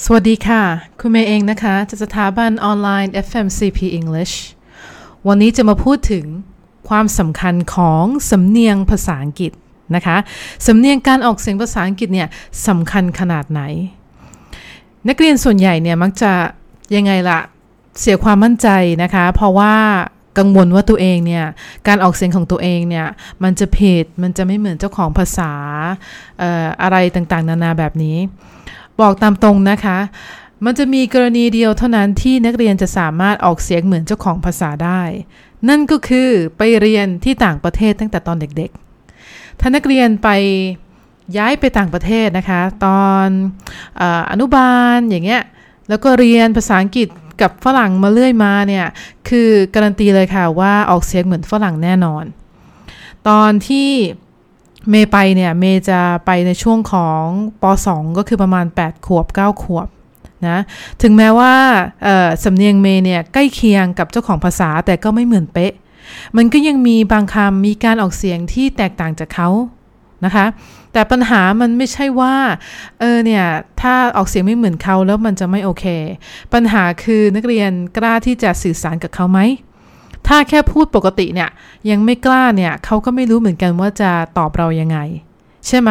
สวัสดีค่ะ คุณเมย์เองนะคะจากสถาบันออนไลน์ FMCP English วันนี้จะมาพูดถึงความสำคัญของสำเนียงภาษาอังกฤษนะคะสำเนียงการออกเสียงภาษาอังกฤษเนี่ยสำคัญขนาดไหน นักเรียนส่วนใหญ่เนี่ยมักจะยังไงละเสียความมั่นใจนะคะ เพราะว่ากังวลว่าตัวเองเนี่ยการออกเสียงของตัวเองเนี่ยมันจะผิดมันจะไม่เหมือนเจ้าของภาษาอออะไรต่างๆ นานาแบบนี้ บอกตามตรงนะคะ มันจะมีกรณีเดียวเท่านั้นที่นักเรียนจะสามารถออกเสียงเหมือนเจ้าของภาษาได้ นั่นก็คือไปเรียนที่ต่างประเทศตั้งแต่ตอนเด็กๆ ถ้านักเรียนไปย้ายไปต่างประเทศนะคะ ตอนอนุบาลอย่างเงี้ยแล้วก็เรียนภาษาอังกฤษกับฝรั่งมาเรื่อยมาเนี่ย คือการันตีเลยค่ะว่าออกเสียงเหมือนฝรั่งแน่นอน ตอนที่ เมย์ไปเนี่ย เมย์จะไปในช่วงของป .2 ก็คือประมาณ 8 ขวบ 9 ขวบนะถึงแม้ว่าสำเนียงเมย์เนี่ยใกล้เคียงกับเจ้าของภาษาแต่ก็ไม่เหมือนเป๊ะ มันก็ยังมีบางคำมีการออกเสียงที่แตกต่างจากเขานะคะแต่ปัญหามันไม่ใช่ว่าเออเนี่ยถ้าออกเสียงไม่เหมือนเขาแล้วมันจะไม่โอเค ปัญหาคือนักเรียนกล้าที่จะสื่อสารกับเขาไหม ถ้าแค่พูดปกติเนี่ยยังไม่กล้าเนี่ยเขาก็ไม่รู้เหมือนกันว่าจะตอบเรายังไง ใช่ไหม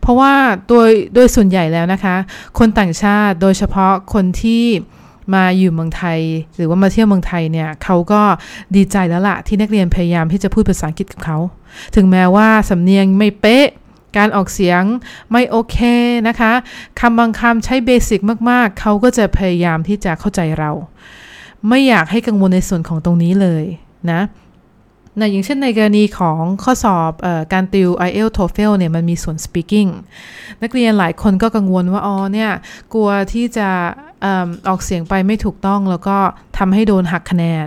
เพราะว่าโดยโดยส่วนใหญ่แล้วนะคะ คนต่างชาติโดยเฉพาะคนที่มาอยู่เมืองไทย หรือว่ามาเที่ยวเมืองไทยเนี่ยเขาก็ดีใจแล้วละที่นักเรียนพยายามที่จะพูดภาษาอังกฤษกับเขา ถึงแม้ว่าสำเนียงไม่เป๊ะการออกเสียงไม่โอเคนะคะคำบางคำใช้เบสิกมาก ๆ เขาก็จะพยายามที่จะเข้าใจเรา ไม่อยากให้กังวลในส่วนของตรงนี้เลยนะนะอย่างเช่นในกรณีของข้อสอบอการติว IELTS TOEFL เนี่ยมันมีส่วน speaking นักเรียนหลายคนก็กังวลว่าอ๋อเนี่ยกลัวที่จะอออกเสียงไปไม่ถูกต้องแล้วก็ทำให้โดนหักคะแนน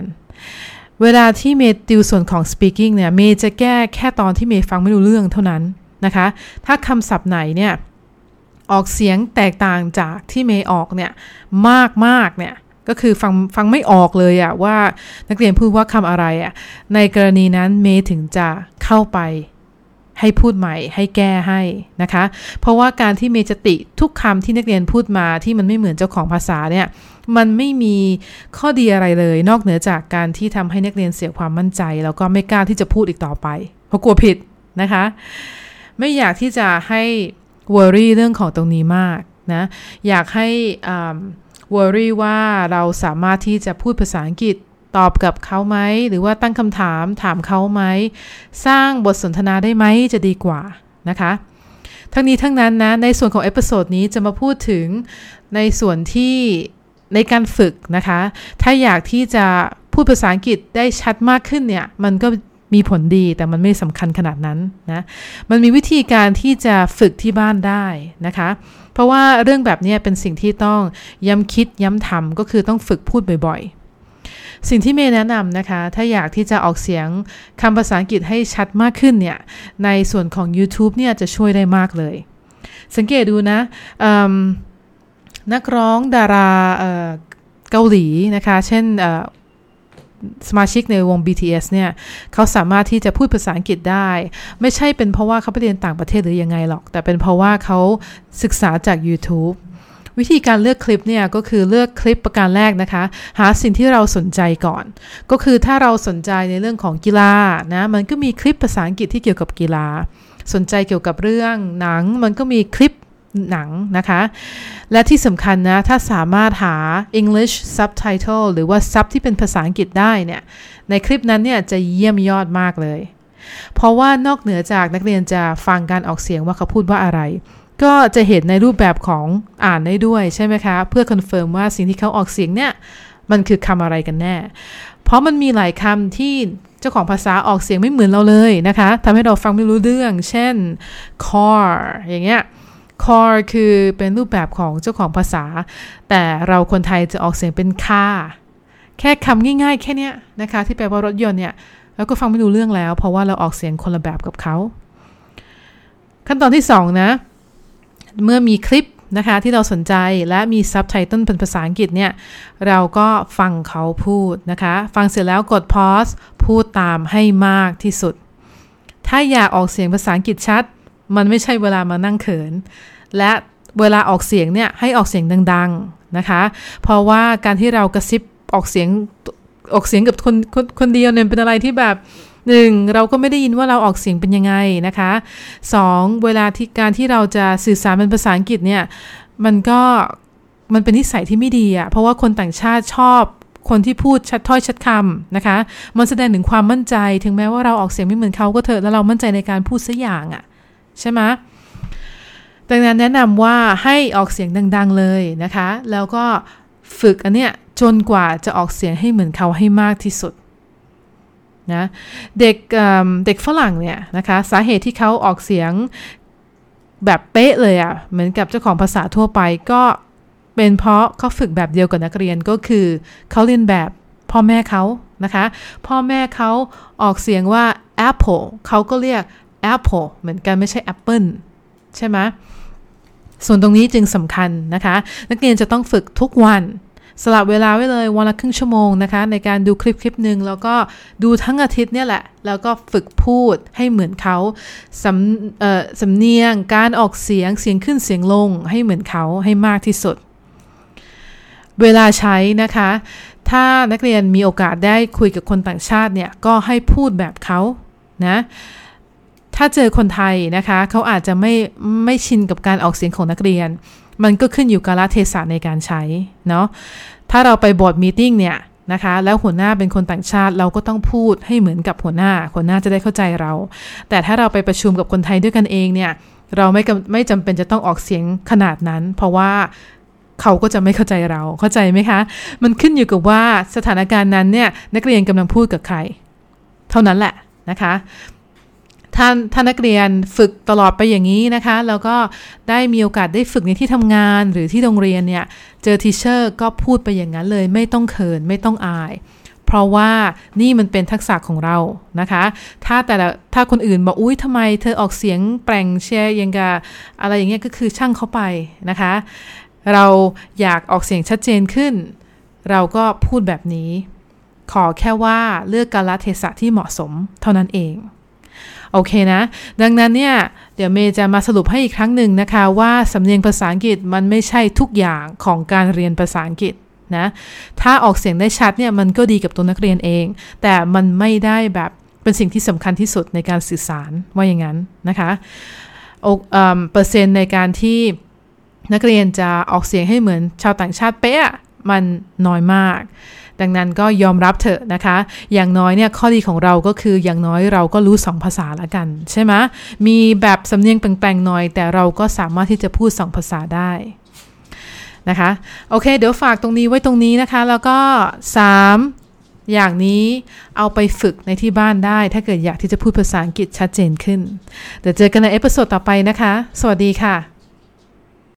เวลาที่เมย์ติวส่วนของ speaking เนี่ยเมย์จะแก้แค่ตอนที่เมย์ฟังไม่รู้เรื่องเท่านั้นนะคะ ถ้าคำศัพท์ไหนเนี่ยออกเสียงแตกต่างจากที่เมย์ออกเนี่ยมากมากเนี่ย ก็คือฟังฟังไม่ออกเลยอะว่านักเรียนพูดว่าคำอะไรอะในกรณีนั้นเมย์ถึงจะเข้าไปให้พูดใหม่ให้แก้ให้นะคะ เพราะว่าการที่เมย์จะติทุกคำที่นักเรียนพูดมาที่มันไม่เหมือนเจ้าของภาษาเนี่ยมันไม่มีข้อดีอะไรเลย นอกเหนือจากการที่ทำให้นักเรียนเสียความมั่นใจ แล้วก็ไม่กล้าที่จะพูดอีกต่อไป เพราะกลัวผิดนะคะ ไม่อยากที่จะให้worry เรื่องของตรงนี้มากนะอยากให้ worry ว่าเราสามารถที่จะพูดภาษาอังกฤษตอบกับเขาไหม หรือว่าตั้งคำถามถามเขาไหม สร้างบทสนทนาได้ไหมจะดีกว่านะคะ ทั้งนี้ทั้งนั้นนะ ในส่วนของ episode นี้จะมาพูดถึงในส่วนที่ในการฝึกนะคะ ถ้าอยากที่จะพูดภาษาอังกฤษได้ชัดมากขึ้นเนี่ย มันก็ มีผลดีแต่มันไม่สำคัญขนาดนั้นนะ มันมีวิธีการที่จะฝึกที่บ้านได้นะคะ เพราะว่าเรื่องแบบนี้เป็นสิ่งที่ต้องย้ำคิดย้ำทำก็คือต้องฝึกพูดบ่อยๆ สิ่งที่เมย์แนะนำนะคะ ถ้าอยากที่จะออกเสียงคำภาษาอังกฤษให้ชัดมากขึ้นเนี่ย ในส่วนของ YouTube เนี่ยจะช่วยได้มากเลย สังเกตดูนะนักร้องดาราเกาหลีนะคะ เช่น สมาชิกในวง BTS เนี่ยเขาสามารถที่จะพูดภาษาอังกฤษได้ ไม่ใช่เป็นเพราะว่าเขาไปเรียนต่างประเทศหรือยังไงหรอก แต่เป็นเพราะว่าเขาศึกษาจาก YouTube วิธีการเลือกคลิปเนี่ยก็คือเลือกคลิปประการแรกนะคะ หาสิ่งที่เราสนใจก่อน ก็คือถ้าเราสนใจในเรื่องของกีฬานะมันก็มีคลิปภาษาอังกฤษที่เกี่ยวกับกีฬา สนใจเกี่ยวกับเรื่องหนัง มันก็มีคลิป หนังนะคะ และที่สำคัญนะ ถ้าสามารถหา English subtitle หรือว่าซับที่เป็นภาษาอังกฤษได้เนี่ย ในคลิปนั้นเนี่ยจะเยี่ยมยอดมากเลย เพราะว่านอกเหนือจากนักเรียนจะฟังการออกเสียงว่าเขาพูดว่าอะไร ก็จะเห็นในรูปแบบของอ่านได้ด้วยใช่ไหมคะ เพื่อ confirm ว่าสิ่งที่เขาออกเสียงเนี่ยมันคือคำอะไรกันแน่ เพราะมันมีหลายคำที่เจ้าของภาษาออกเสียงไม่เหมือนเราเลยนะคะทำให้เราฟังไม่รู้เรื่อง เช่น car อย่างเงี้ย car คือเป็นรูปแบบของเจ้าของภาษา แต่เราคนไทยจะออกเสียงเป็นค่า แค่คำง่ายๆ แค่นี้นะคะ ที่แปลว่ารถยนต์เนี่ยเราก็ฟังไม่รู้เรื่องแล้ว เพราะว่าเราออกเสียงคนละแบบกับเขา ขั้นตอนที่2นะ เมื่อมีคลิปนะคะที่เราสนใจและมีซับไตเติลเป็นภาษาอังกฤษเนี่ย เราก็ฟังเขาพูดนะคะ ฟังเสร็จแล้วกดพอสพูดตามให้มากที่สุด ถ้าอยากออกเสียงภาษาอังกฤษชัด มันไม่ใช่เวลามานั่งเขิน และเวลาออกเสียงเนี่ยให้ออกเสียงดังๆนะคะ เพราะว่าการที่เรากระซิบออกเสียงออกเสียงกับคนคนคนเดียวเนี่ยเป็นอะไรที่แบบหนึ่งเราก็ไม่ได้ยินว่าเราออกเสียงเป็นยังไงนะคะสองเวลาที่การที่เราจะสื่อสารเป็นภาษาอังกฤษเนี่ยมันก็มันเป็นนิสัยที่ไม่ดีอะ่ะเพราะว่าคนต่างชาติชอบคนที่พูดชัดถ้อยชัดคำนะคะ มันแสดงถึงความมั่นใจ ถึงแม้ว่าเราออกเสียงไม่เหมือนเขาก็เถอะแล้วเรามั่นใจในการพูดสักอย่างอะ่ะ ใช่ไหมดังนั้นแนะนำว่าให้ออกเสียงดัง ๆเลยนะคะ แล้วก็ฝึกอันเนี้ยจนกว่าจะออกเสียงให้เหมือนเขาให้มากที่สุดนะเด็กเด็กฝรั่งเนี่ยนะคะสาเหตุที่เขาออกเสียงแบบเป๊ะเลยอะ่ะเหมือนกับเจ้าของภาษาทั่วไปก็เป็นเพราะเขาฝึกแบบเดียวกับนักเรียนก็คือเขาเรียนแบบพ่อแม่เขานะคะ พ่อแม่เขาออกเสียงว่า apple เขาก็เรียก apple เหมือนกันไม่ใช่ apple ใช่ไหมส่วนตรงนี้จึงสำคัญนะคะ นักเรียนจะต้องฝึกทุกวันสลับเวลาไว้เลยวันละครึ่งชั่วโมงนะคะ ในการดูคลิปคลิปหนึ่งแล้วก็ดูทั้งอาทิตย์เนี่ยแหละ แล้วก็ฝึกพูดให้เหมือนเขาสำสำเนียงการออกเสียงเสียงขึ้นเสียงลงให้เหมือนเขาให้มากที่สุด เวลาใช้นะคะ ถ้านักเรียนมีโอกาสได้คุยกับคนต่างชาติเนี่ย ก็ให้พูดแบบเขานะ ถ้าเจอคนไทยนะคะเขาอาจจะไม่ไม่ชินกับการออกเสียงของนักเรียน มันก็ขึ้นอยู่กับละเทศะในการใช้เนาะถ้าเราไปบอร์ดมีติ้งเนี่ยนะคะแล้วหัวหน้าเป็นคนต่างชาติเราก็ต้องพูดให้เหมือนกับหัวหน้า หัวหน้าจะได้เข้าใจเรา แต่ถ้าเราไปประชุมกับคนไทยด้วยกันเองเนี่ยเราไม่ไม่จำเป็นจะต้องออกเสียงขนาดนั้น เพราะว่าเขาก็จะไม่เข้าใจเราเข้าใจไหมคะ มันขึ้นอยู่กับว่าสถานการณ์นั้นเนี่ยนักเรียนกำลังพูดกับใคร เท่านั้นแหละนะคะ ท่านท่านนักเรียนฝึกตลอดไปอย่างนี้นะคะ แล้วก็ได้มีโอกาสได้ฝึกในที่ทำงานหรือที่โรงเรียนเนี่ย เจอทีเชอร์ก็พูดไปอย่างนั้นเลยไม่ต้องเขินไม่ต้องอาย เพราะว่านี่มันเป็นทักษะของเรานะคะ ถ้าแต่ละถ้าคนอื่นบอกอุ้ยทำไมเธอออกเสียงแปลงแชร์ยังกะอะไรอย่างเงี้ยก็คือช่างเขาไปนะคะ เราอยากออกเสียงชัดเจนขึ้น เราก็พูดแบบนี้ ขอแค่ว่าเลือกกาลเทศะที่เหมาะสมเท่านั้นเอง โอเคนะ ดังนั้นเนี่ย เดี๋ยวเมย์จะมาสรุปให้อีกครั้งหนึ่งนะคะว่าสำเนียงภาษาอังกฤษมันไม่ใช่ทุกอย่างของการเรียนภาษาอังกฤษนะ ถ้าออกเสียงได้ชัดเนี่ยมันก็ดีกับตัวนักเรียนเอง แต่มันไม่ได้แบบเป็นสิ่งที่สำคัญที่สุดในการสื่อสารว่าอย่างนั้นนะคะเปอร์เซ็นต์ในการที่นักเรียนจะออกเสียงให้เหมือนชาวต่างชาติเป๊ะมันน้อยมาก ดังนั้นก็ยอมรับเถอะนะคะ อย่างน้อยเนี่ยข้อดีของเราก็คืออย่างน้อยเราก็รู้สองภาษาละกัน ใช่ไหมมีแบบสำเนียงแปลงๆหน่อย แต่เราก็สามารถที่จะพูดสองภาษาได้นะคะ โอเค เดี๋ยวฝากตรงนี้ไว้ตรงนี้นะคะ แล้วก็ 3 อย่างนี้เอาไปฝึกในที่บ้านได้ ถ้าเกิดอยากที่จะพูดภาษาอังกฤษชัดเจนขึ้น เดี๋ยวเจอกันในเอพิโซดต่อไปนะคะ สวัสดีค่ะ